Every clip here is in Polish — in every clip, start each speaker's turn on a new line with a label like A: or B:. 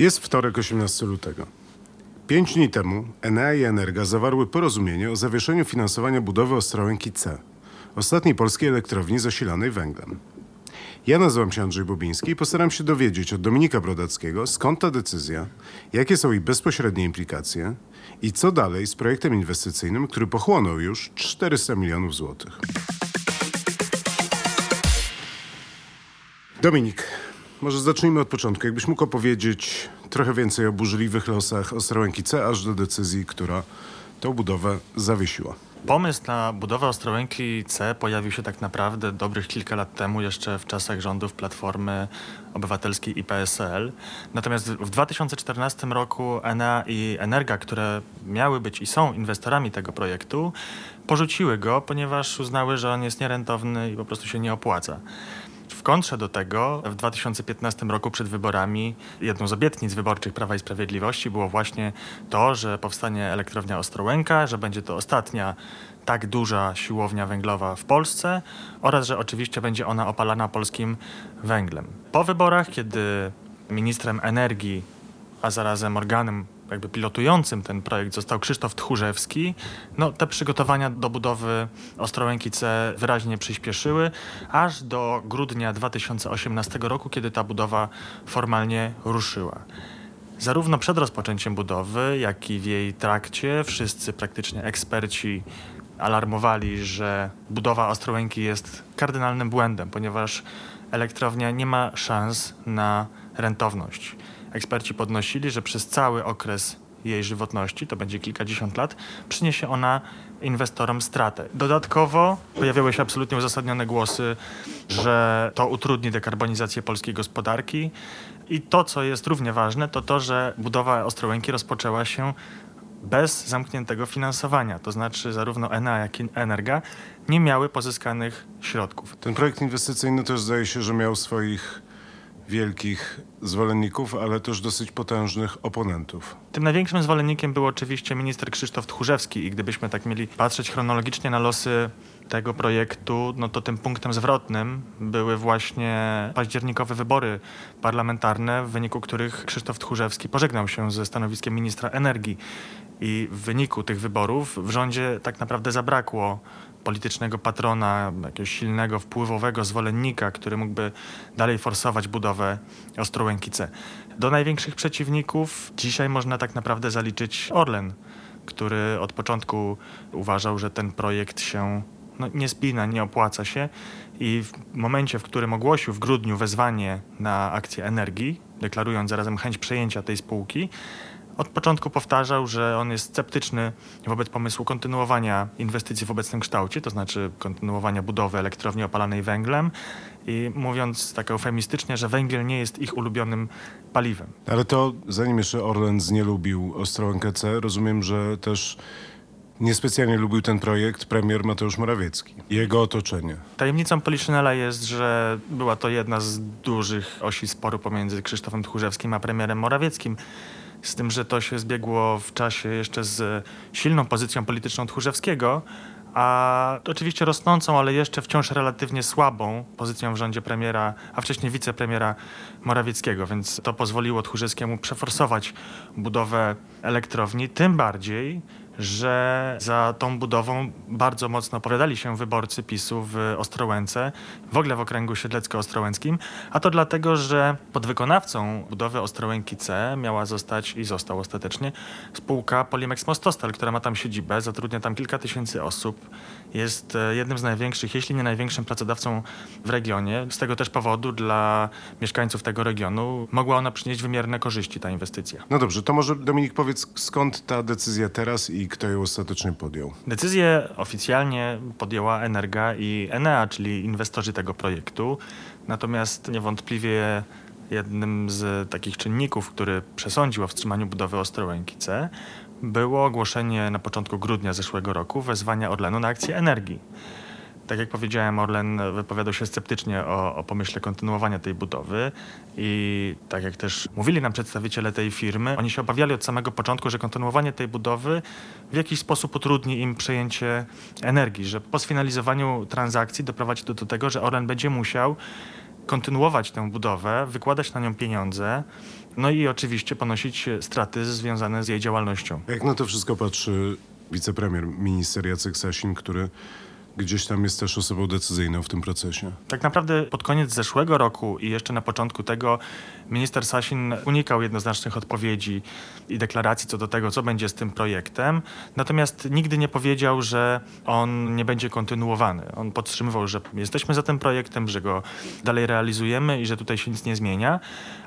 A: Jest wtorek 18 lutego. Pięć dni temu Enea i Energa zawarły porozumienie o zawieszeniu finansowania budowy Ostrołęki C, ostatniej polskiej elektrowni zasilanej węglem. Ja nazywam się Andrzej Bobiński i postaram się dowiedzieć od Dominika Brodackiego, skąd ta decyzja, jakie są jej bezpośrednie implikacje i co dalej z projektem inwestycyjnym, który pochłonął już 400 milionów złotych. Dominik, może zacznijmy od początku. Jakbyś mógł opowiedzieć trochę więcej o burzliwych losach Ostrołęki C, aż do decyzji, która tę budowę zawiesiła.
B: Pomysł na budowę Ostrołęki C pojawił się tak naprawdę dobrych kilka lat temu, jeszcze w czasach rządów Platformy Obywatelskiej i PSL. Natomiast w 2014 roku Enea i Energa, które miały być i są inwestorami tego projektu, porzuciły go, ponieważ uznały, że on jest nierentowny i po prostu się nie opłaca. W kontrze do tego w 2015 roku przed wyborami jedną z obietnic wyborczych Prawa i Sprawiedliwości było właśnie to, że powstanie elektrownia Ostrołęka, że będzie to ostatnia tak duża siłownia węglowa w Polsce oraz, że oczywiście będzie ona opalana polskim węglem. Po wyborach, kiedy ministrem energii, a zarazem organem jakby pilotującym ten projekt został Krzysztof Tchórzewski, no te przygotowania do budowy Ostrołęki C wyraźnie przyspieszyły, aż do grudnia 2018 roku, kiedy ta budowa formalnie ruszyła. Zarówno przed rozpoczęciem budowy, jak i w jej trakcie wszyscy praktycznie eksperci alarmowali, że budowa Ostrołęki jest kardynalnym błędem, ponieważ elektrownia nie ma szans na rentowność. Eksperci podnosili, że przez cały okres jej żywotności, to będzie kilkadziesiąt lat, przyniesie ona inwestorom stratę. Dodatkowo pojawiały się absolutnie uzasadnione głosy, że to utrudni dekarbonizację polskiej gospodarki. I to, co jest równie ważne, to to, że budowa Ostrołęki rozpoczęła się bez zamkniętego finansowania. To znaczy zarówno ENA, jak i Energa nie miały pozyskanych środków.
A: Ten projekt inwestycyjny też zdaje się, że miał swoich wielkich zwolenników, ale też dosyć potężnych oponentów.
B: Tym największym zwolennikiem był oczywiście minister Krzysztof Tchórzewski i gdybyśmy tak mieli patrzeć chronologicznie na losy tego projektu, no to tym punktem zwrotnym były właśnie październikowe wybory parlamentarne, w wyniku których Krzysztof Tchórzewski pożegnał się ze stanowiskiem ministra energii. I w wyniku tych wyborów w rządzie tak naprawdę zabrakło politycznego patrona, jakiegoś silnego, wpływowego zwolennika, który mógłby dalej forsować budowę Ostrołęki C. Do największych przeciwników dzisiaj można tak naprawdę zaliczyć Orlen, który od początku uważał, że ten projekt się no, nie spina, nie opłaca się i w momencie, w którym ogłosił w grudniu wezwanie na akcję energii, deklarując zarazem chęć przejęcia tej spółki, od początku powtarzał, że on jest sceptyczny wobec pomysłu kontynuowania inwestycji w obecnym kształcie, to znaczy kontynuowania budowy elektrowni opalanej węglem i mówiąc tak eufemistycznie, że węgiel nie jest ich ulubionym paliwem.
A: Ale to zanim jeszcze Orlen znielubił Ostrołękę C, rozumiem, że też niespecjalnie lubił ten projekt premier Mateusz Morawiecki jego otoczenie.
B: Tajemnicą Poliszynela jest, że była to jedna z dużych osi sporu pomiędzy Krzysztofem Tchórzewskim a premierem Morawieckim. Z tym, że to się zbiegło w czasie jeszcze z silną pozycją polityczną Tchórzewskiego, a oczywiście rosnącą, ale jeszcze wciąż relatywnie słabą pozycją w rządzie premiera, a wcześniej wicepremiera Morawieckiego, więc to pozwoliło Tchórzewskiemu przeforsować budowę elektrowni, tym bardziej, że za tą budową bardzo mocno opowiadali się wyborcy PiSu w Ostrołęce, w ogóle w okręgu siedlecko-ostrołęckim, a to dlatego, że podwykonawcą budowy Ostrołęki C miała zostać i został ostatecznie spółka Polimex Mostostal, która ma tam siedzibę, zatrudnia tam kilka tysięcy osób, jest e, jednym z największych, jeśli nie największym pracodawcą w regionie. Z tego też powodu dla mieszkańców tego regionu mogła ona przynieść wymierne korzyści, ta inwestycja.
A: No dobrze, to może Dominik powiedz, skąd ta decyzja teraz i kto ją ostatecznie podjął?
B: Decyzję oficjalnie podjęła Energa i Enea, czyli inwestorzy tego projektu. Natomiast niewątpliwie jednym z takich czynników, który przesądził o wstrzymaniu budowy Ostrołęki C, było ogłoszenie na początku grudnia zeszłego roku wezwania Orlenu na akcję energii. Tak jak powiedziałem, Orlen wypowiadał się sceptycznie o, o, pomyśle kontynuowania tej budowy i tak jak też mówili nam przedstawiciele tej firmy, oni się obawiali od samego początku, że kontynuowanie tej budowy w jakiś sposób utrudni im przejęcie energii, że po sfinalizowaniu transakcji doprowadzi to do tego, że Orlen będzie musiał kontynuować tę budowę, wykładać na nią pieniądze, no i oczywiście ponosić straty związane z jej działalnością.
A: Jak na to wszystko patrzy wicepremier, minister Jacek Sasin, który gdzieś tam jest też osobą decyzyjną w tym procesie.
B: Tak naprawdę pod koniec zeszłego roku i jeszcze na początku tego minister Sasin unikał jednoznacznych odpowiedzi i deklaracji co do tego, co będzie z tym projektem. Natomiast nigdy nie powiedział, że on nie będzie kontynuowany. On podtrzymywał, że jesteśmy za tym projektem, że go dalej realizujemy i że tutaj się nic nie zmienia,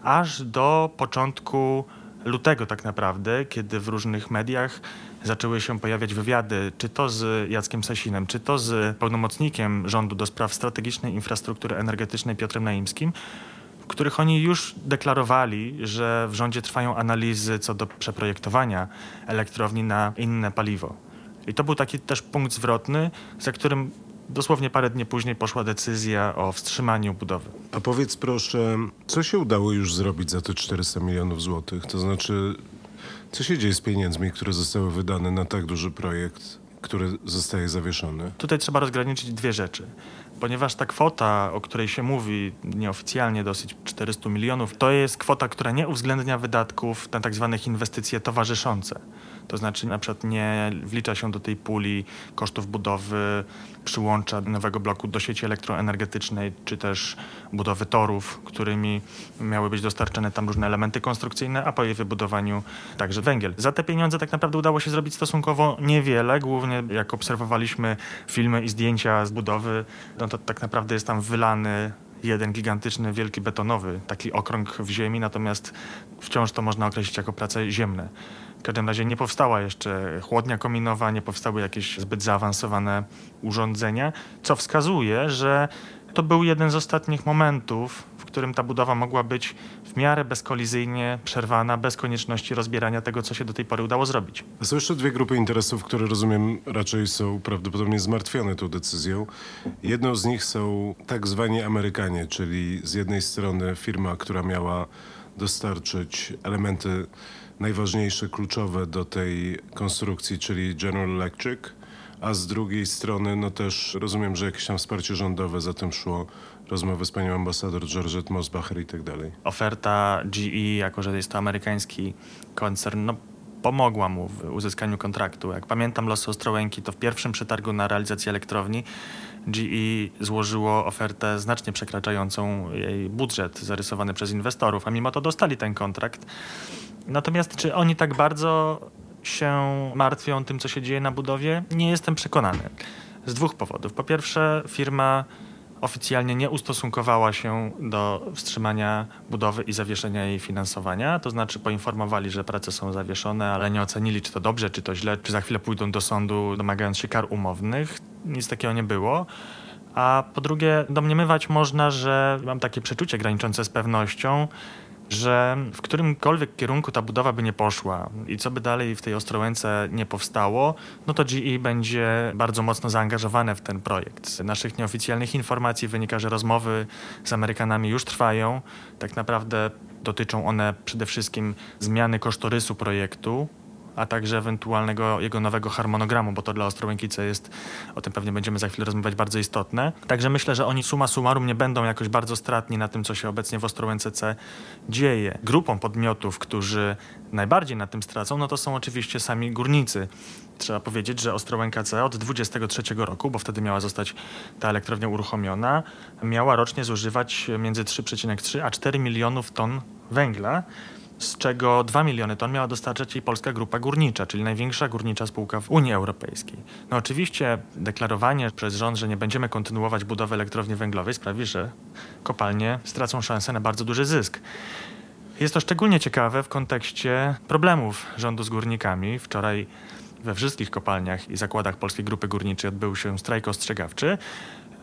B: aż do początku lutego tak naprawdę, kiedy w różnych mediach zaczęły się pojawiać wywiady, czy to z Jackiem Sasinem, czy to z pełnomocnikiem rządu do spraw strategicznej infrastruktury energetycznej Piotrem Naimskim, w których oni już deklarowali, że w rządzie trwają analizy co do przeprojektowania elektrowni na inne paliwo. I to był taki też punkt zwrotny, za którym dosłownie parę dni później poszła decyzja o wstrzymaniu budowy.
A: A powiedz proszę, co się udało już zrobić za te 400 milionów złotych? To znaczy, co się dzieje z pieniędzmi, które zostały wydane na tak duży projekt, który zostaje zawieszony?
B: Tutaj trzeba rozgraniczyć dwie rzeczy. Ponieważ ta kwota, o której się mówi nieoficjalnie dosyć 400 milionów, to jest kwota, która nie uwzględnia wydatków na tak zwane inwestycje towarzyszące. To znaczy na przykład nie wlicza się do tej puli kosztów budowy przyłącza nowego bloku do sieci elektroenergetycznej, czy też budowy torów, którymi miały być dostarczane tam różne elementy konstrukcyjne, a po jej wybudowaniu także węgiel. Za te pieniądze tak naprawdę udało się zrobić stosunkowo niewiele, głównie jak obserwowaliśmy filmy i zdjęcia z budowy, no to tak naprawdę jest tam wylany jeden gigantyczny, wielki betonowy, taki okrąg w ziemi, natomiast wciąż to można określić jako prace ziemne. W każdym razie nie powstała jeszcze chłodnia kominowa, nie powstały jakieś zbyt zaawansowane urządzenia, co wskazuje, że to był jeden z ostatnich momentów, w którym ta budowa mogła być w miarę bezkolizyjnie przerwana, bez konieczności rozbierania tego, co się do tej pory udało zrobić.
A: Są jeszcze dwie grupy interesów, które rozumiem raczej są prawdopodobnie zmartwione tą decyzją. Jedną z nich są tak zwani Amerykanie, czyli z jednej strony firma, która miała dostarczyć elementy najważniejsze, kluczowe do tej konstrukcji, czyli General Electric, a z drugiej strony, no też rozumiem, że jakieś tam wsparcie rządowe za tym szło, rozmowy z panią ambasador Georgette Mosbacher i tak dalej.
B: Oferta GE, jako że jest to amerykański koncern, no pomogła mu w uzyskaniu kontraktu. Jak pamiętam losy Ostrołęki, to w pierwszym przetargu na realizację elektrowni GE złożyło ofertę znacznie przekraczającą jej budżet zarysowany przez inwestorów, a mimo to dostali ten kontrakt. Natomiast czy oni tak bardzo się martwią tym, co się dzieje na budowie? Nie jestem przekonany. Z dwóch powodów. Po pierwsze, firma oficjalnie nie ustosunkowała się do wstrzymania budowy i zawieszenia jej finansowania. To znaczy poinformowali, że prace są zawieszone, ale nie ocenili, czy to dobrze, czy to źle, czy za chwilę pójdą do sądu domagając się kar umownych. Nic takiego nie było. A po drugie, domniemywać można, że mam takie przeczucie graniczące z pewnością, że w którymkolwiek kierunku ta budowa by nie poszła i co by dalej w tej Ostrołęce nie powstało, no to GE będzie bardzo mocno zaangażowane w ten projekt. Z naszych nieoficjalnych informacji wynika, że rozmowy z Amerykanami już trwają. Tak naprawdę dotyczą one przede wszystkim zmiany kosztorysu projektu, a także ewentualnego jego nowego harmonogramu, bo to dla Ostrołękice jest, o tym pewnie będziemy za chwilę rozmawiać, bardzo istotne. Także myślę, że oni suma summarum nie będą jakoś bardzo stratni na tym, co się obecnie w Ostrołęce C dzieje. Grupą podmiotów, którzy najbardziej na tym stracą, no to są oczywiście sami górnicy. Trzeba powiedzieć, że Ostrołęka C od 23 roku, bo wtedy miała zostać ta elektrownia uruchomiona, miała rocznie zużywać między 3,3 a 4 milionów ton węgla z czego 2 miliony ton miała dostarczać jej Polska Grupa Górnicza, czyli największa górnicza spółka w Unii Europejskiej. No oczywiście deklarowanie przez rząd, że nie będziemy kontynuować budowy elektrowni węglowej sprawi, że kopalnie stracą szansę na bardzo duży zysk. Jest to szczególnie ciekawe w kontekście problemów rządu z górnikami. Wczoraj we wszystkich kopalniach i zakładach Polskiej Grupy Górniczej odbył się strajk ostrzegawczy.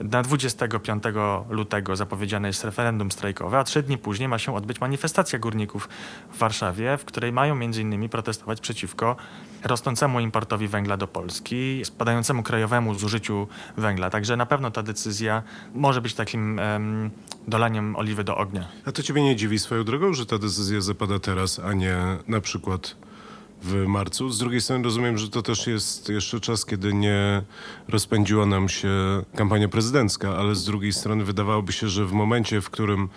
B: Na 25 lutego zapowiedziane jest referendum strajkowe, a trzy dni później ma się odbyć manifestacja górników w Warszawie, w której mają m.in. protestować przeciwko rosnącemu importowi węgla do Polski, spadającemu krajowemu zużyciu węgla. Także na pewno ta decyzja może być takim um, dolaniem oliwy do ognia.
A: A to ciebie nie dziwi swoją drogą, że ta decyzja zapada teraz, a nie na przykład w marcu. Z drugiej strony rozumiem, że to też jest jeszcze czas, kiedy nie rozpędziła nam się kampania prezydencka, ale z drugiej strony wydawałoby się, że w momencie, w którym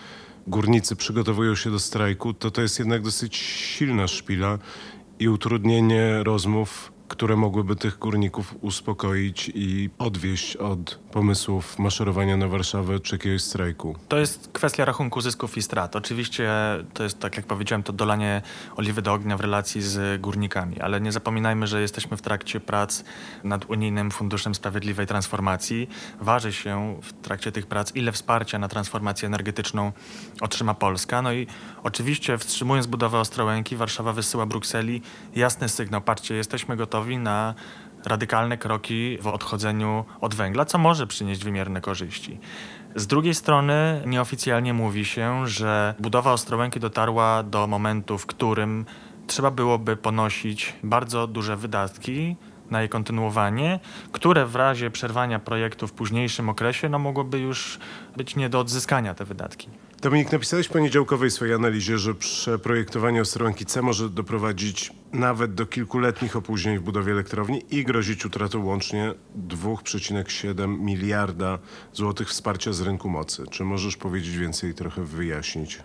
A: górnicy przygotowują się do strajku, to to jest jednak dosyć silna szpila i utrudnienie rozmów które mogłyby tych górników uspokoić i odwieść od pomysłów maszerowania na Warszawę czy jakiegoś strajku?
B: To jest kwestia rachunku zysków i strat. Oczywiście to jest, tak jak powiedziałem, to dolanie oliwy do ognia w relacji z górnikami, ale nie zapominajmy, że jesteśmy w trakcie prac nad Unijnym Funduszem Sprawiedliwej Transformacji. Waży się w trakcie tych prac, ile wsparcia na transformację energetyczną otrzyma Polska. No i oczywiście wstrzymując budowę Ostrołęki, Warszawa wysyła Brukseli jasny sygnał. Patrzcie, jesteśmy gotowi gotowi na radykalne kroki w odchodzeniu od węgla, co może przynieść wymierne korzyści. Z drugiej strony nieoficjalnie mówi się, że budowa Ostrołęki dotarła do momentu, w którym trzeba byłoby ponosić bardzo duże wydatki na jej kontynuowanie, które w razie przerwania projektu w późniejszym okresie no, mogłoby już być nie do odzyskania te wydatki.
A: Dominik, napisałeś w poniedziałkowej swojej analizie, że przeprojektowanie Ostrołęki C może doprowadzić nawet do kilkuletnich opóźnień w budowie elektrowni i grozić utratą łącznie 2,7 miliarda złotych wsparcia z rynku mocy. Czy możesz powiedzieć więcej i trochę wyjaśnić?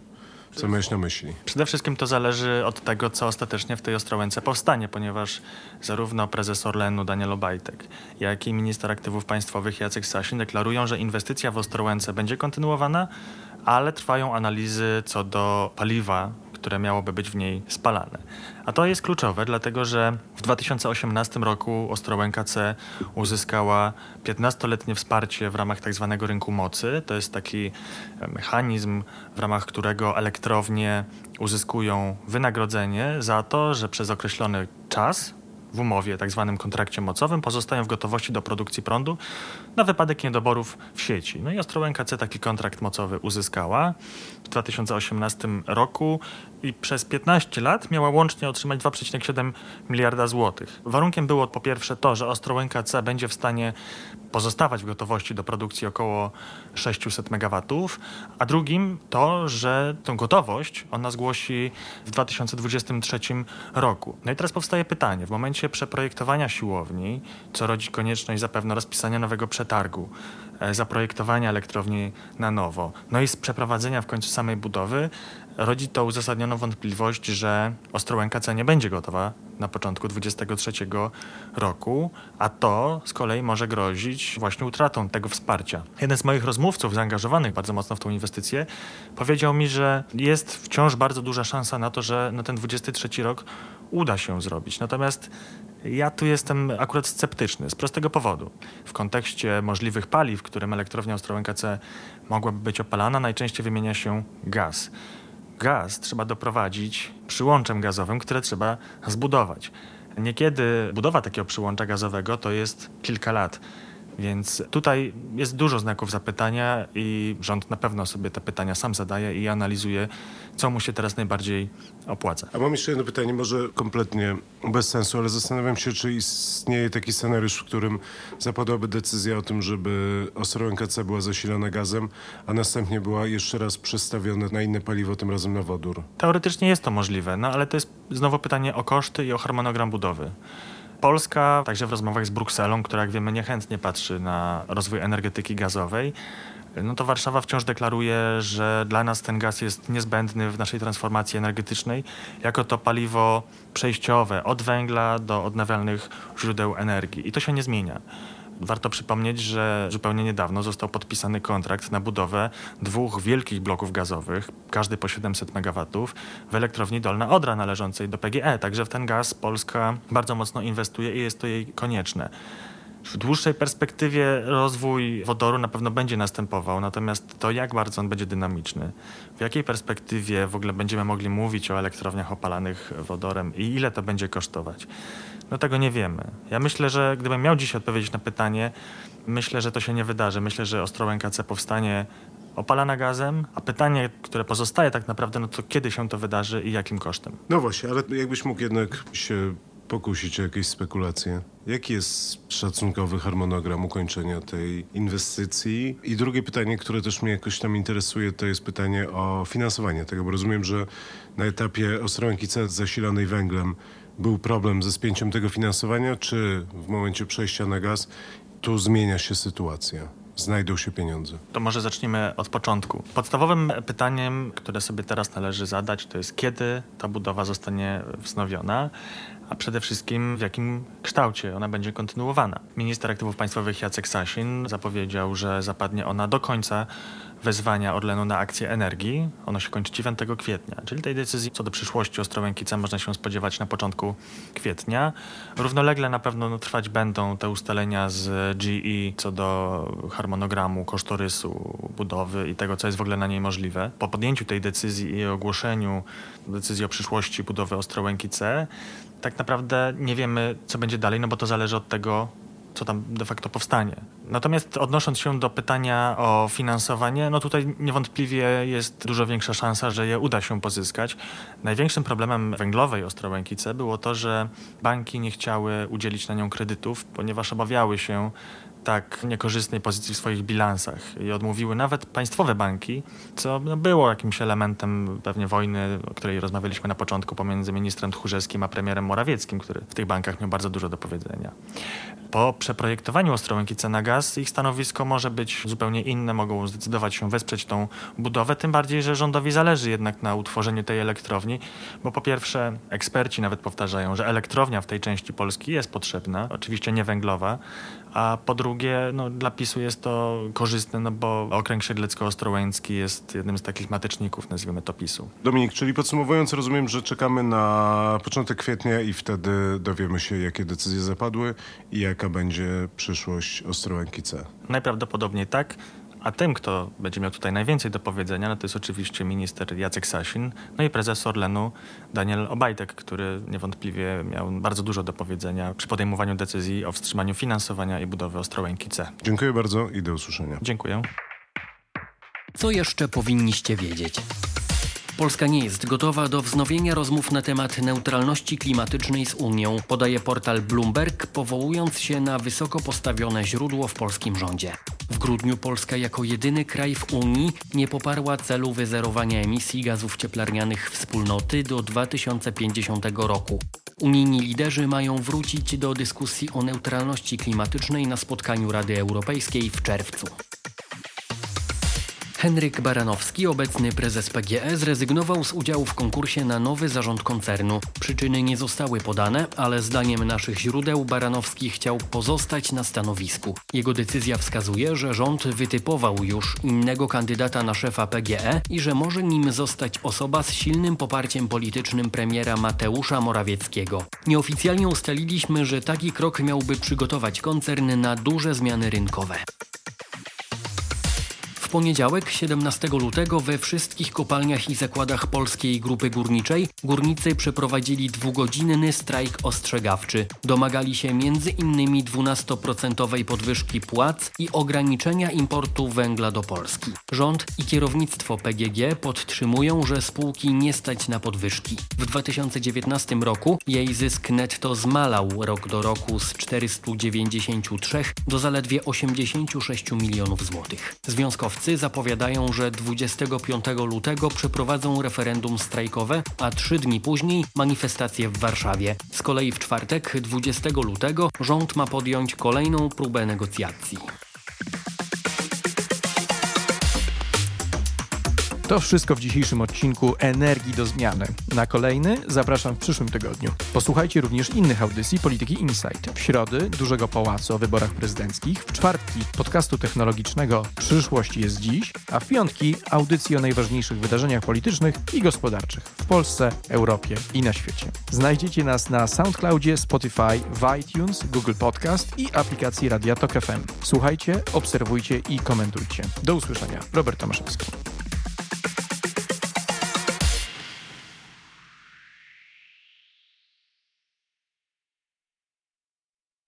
A: Co miałeś na myśli?
B: Przede wszystkim to zależy od tego, co ostatecznie w tej Ostrołęce powstanie, ponieważ zarówno prezes Orlenu Daniel Obajtek, jak i minister aktywów państwowych Jacek Sasin deklarują, że inwestycja w Ostrołęce będzie kontynuowana, ale trwają analizy co do paliwa, które miałoby być w niej spalane. A to jest kluczowe, dlatego że w 2018 roku Ostrołęka C uzyskała 15-letnie wsparcie w ramach tzw. Tak rynku mocy. To jest taki e, mechanizm, w ramach którego elektrownie uzyskują wynagrodzenie za to, że przez określony czas w umowie, tak zwanym kontrakcie mocowym, pozostają w gotowości do produkcji prądu na wypadek niedoborów w sieci. No i Ostrołęka C taki kontrakt mocowy uzyskała w 2018 roku i przez 15 lat miała łącznie otrzymać 2,7 miliarda złotych. Warunkiem było po pierwsze to, że Ostrołęka C będzie w stanie pozostawać w gotowości do produkcji około 600 MW, a drugim to, że tę gotowość ona zgłosi w 2023 roku. No i teraz powstaje pytanie, w momencie przeprojektowania siłowni, co rodzi konieczność zapewne rozpisania nowego przetargu, zaprojektowania elektrowni na nowo, no i z przeprowadzenia w końcu samej budowy, rodzi to uzasadnioną wątpliwość, że Ostrołęka C nie będzie gotowa na początku 2023 roku, a to z kolei może grozić właśnie utratą tego wsparcia. Jeden z moich rozmówców zaangażowanych bardzo mocno w tą inwestycję powiedział mi, że jest wciąż bardzo duża szansa na to, że na ten 23 rok uda się zrobić. Natomiast ja tu jestem akurat sceptyczny z prostego powodu. W kontekście możliwych paliw, którym elektrownia Ostrołęka C mogłaby być opalana, najczęściej wymienia się gaz gaz trzeba doprowadzić przyłączem gazowym, które trzeba zbudować. Niekiedy budowa takiego przyłącza gazowego to jest kilka lat. Więc tutaj jest dużo znaków zapytania i rząd na pewno sobie te pytania sam zadaje i analizuje, co mu się teraz najbardziej opłaca.
A: A mam jeszcze jedno pytanie, może kompletnie bez sensu, ale zastanawiam się, czy istnieje taki scenariusz, w którym zapadłaby decyzja o tym, żeby Ostrołęka C była zasilana gazem, a następnie była jeszcze raz przestawiona na inne paliwo, tym razem na wodór.
B: Teoretycznie jest to możliwe, no ale to jest znowu pytanie o koszty i o harmonogram budowy. Polska, także w rozmowach z Brukselą, która jak wiemy niechętnie patrzy na rozwój energetyki gazowej, no to Warszawa wciąż deklaruje, że dla nas ten gaz jest niezbędny w naszej transformacji energetycznej jako to paliwo przejściowe od węgla do odnawialnych źródeł energii. I to się nie zmienia. Warto przypomnieć, że zupełnie niedawno został podpisany kontrakt na budowę dwóch wielkich bloków gazowych, każdy po 700 MW, w elektrowni Dolna Odra należącej do PGE. Także w ten gaz Polska bardzo mocno inwestuje i jest to jej konieczne. W dłuższej perspektywie rozwój wodoru na pewno będzie następował, natomiast to jak bardzo on będzie dynamiczny, w jakiej perspektywie w ogóle będziemy mogli mówić o elektrowniach opalanych wodorem i ile to będzie kosztować, no tego nie wiemy. Ja myślę, że gdybym miał dziś odpowiedzieć na pytanie, myślę, że to się nie wydarzy. Myślę, że Ostrołęka C powstanie opalana gazem, a pytanie, które pozostaje tak naprawdę, no to kiedy się to wydarzy i jakim kosztem?
A: No właśnie, ale jakbyś mógł jednak się pokusić o jakieś spekulacje. Jaki jest szacunkowy harmonogram ukończenia tej inwestycji? I drugie pytanie, które też mnie jakoś tam interesuje, to jest pytanie o finansowanie tego, bo rozumiem, że na etapie Ostrołęki C zasilanej węglem był problem ze spięciem tego finansowania, czy w momencie przejścia na gaz tu zmienia się sytuacja? Znajdą się pieniądze?
B: To może zacznijmy od początku. Podstawowym pytaniem, które sobie teraz należy zadać, to jest kiedy ta budowa zostanie wznowiona, a przede wszystkim w jakim kształcie ona będzie kontynuowana. Minister Aktywów Państwowych Jacek Sasin zapowiedział, że zapadnie ona do końca wezwania Orlenu na akcję energii. Ono się kończy 9 kwietnia, czyli tej decyzji co do przyszłości Ostrołęki C można się spodziewać na początku kwietnia. Równolegle na pewno no, trwać będą te ustalenia z GE co do harmonogramu, kosztorysu budowy i tego, co jest w ogóle na niej możliwe. Po podjęciu tej decyzji i ogłoszeniu decyzji o przyszłości budowy Ostrołęki C, tak naprawdę nie wiemy, co będzie dalej, no bo to zależy od tego, co tam de facto powstanie. Natomiast odnosząc się do pytania o finansowanie, no tutaj niewątpliwie jest dużo większa szansa, że je uda się pozyskać. Największym problemem węglowej Ostrołęki C było to, że banki nie chciały udzielić na nią kredytów, ponieważ obawiały się tak niekorzystnej pozycji w swoich bilansach i odmówiły nawet państwowe banki, co no, było jakimś elementem pewnie wojny, o której rozmawialiśmy na początku pomiędzy ministrem Tchórzewskim a premierem Morawieckim, który w tych bankach miał bardzo dużo do powiedzenia. Po przeprojektowaniu Ostrołęki C na gaz ich stanowisko może być zupełnie inne, mogą zdecydować się wesprzeć tą budowę, tym bardziej, że rządowi zależy jednak na utworzeniu tej elektrowni, bo po pierwsze eksperci nawet powtarzają, że elektrownia w tej części Polski jest potrzebna, oczywiście nie węglowa, a po drugie no, dla PiSu jest to korzystne, no bo okręg siedlecko-ostrołęcki jest jednym z takich mateczników, nazwijmy to PiSu.
A: Dominik, czyli podsumowując, rozumiem, że czekamy na początek kwietnia i wtedy dowiemy się, jakie decyzje zapadły i jaka będzie przyszłość Ostrołęki C.
B: Najprawdopodobniej tak. A tym, kto będzie miał tutaj najwięcej do powiedzenia, no to jest oczywiście minister Jacek Sasin, no i prezes Orlenu Daniel Obajtek, który niewątpliwie miał bardzo dużo do powiedzenia przy podejmowaniu decyzji o wstrzymaniu finansowania i budowy Ostrołęki C.
A: Dziękuję bardzo i do usłyszenia.
B: Dziękuję.
C: Co jeszcze powinniście wiedzieć? Polska nie jest gotowa do wznowienia rozmów na temat neutralności klimatycznej z Unią, podaje portal Bloomberg, powołując się na wysoko postawione źródło w polskim rządzie. W grudniu Polska jako jedyny kraj w Unii nie poparła celu wyzerowania emisji gazów cieplarnianych wspólnoty do 2050 roku. Unijni liderzy mają wrócić do dyskusji o neutralności klimatycznej na spotkaniu Rady Europejskiej w czerwcu. Henryk Baranowski, obecny prezes PGE, zrezygnował z udziału w konkursie na nowy zarząd koncernu. Przyczyny nie zostały podane, ale zdaniem naszych źródeł Baranowski chciał pozostać na stanowisku. Jego decyzja wskazuje, że rząd wytypował już innego kandydata na szefa PGE i że może nim zostać osoba z silnym poparciem politycznym premiera Mateusza Morawieckiego. Nieoficjalnie ustaliliśmy, że taki krok miałby przygotować koncern na duże zmiany rynkowe. W poniedziałek, 17 lutego, we wszystkich kopalniach i zakładach Polskiej Grupy Górniczej górnicy przeprowadzili dwugodzinny strajk ostrzegawczy. Domagali się m.in. 12% podwyżki płac i ograniczenia importu węgla do Polski. Rząd i kierownictwo PGG podtrzymują, że spółki nie stać na podwyżki. W 2019 roku jej zysk netto zmalał rok do roku z 493 do zaledwie 86 milionów złotych. Związkowcy Naukowcy zapowiadają, że 25 lutego przeprowadzą referendum strajkowe, a trzy dni później manifestacje w Warszawie. Z kolei w czwartek, 20 lutego, rząd ma podjąć kolejną próbę negocjacji.
D: To wszystko w dzisiejszym odcinku Energii do Zmiany. Na kolejny zapraszam w przyszłym tygodniu. Posłuchajcie również innych audycji Polityki Insight. W środy Dużego Pałacu o wyborach prezydenckich, w czwartki podcastu technologicznego Przyszłość jest dziś, a w piątki audycji o najważniejszych wydarzeniach politycznych i gospodarczych w Polsce, Europie i na świecie. Znajdziecie nas na SoundCloudzie, Spotify, w iTunes, Google Podcast i aplikacji Radia Tok FM. Słuchajcie, obserwujcie i komentujcie. Do usłyszenia. Robert Tomaszewski.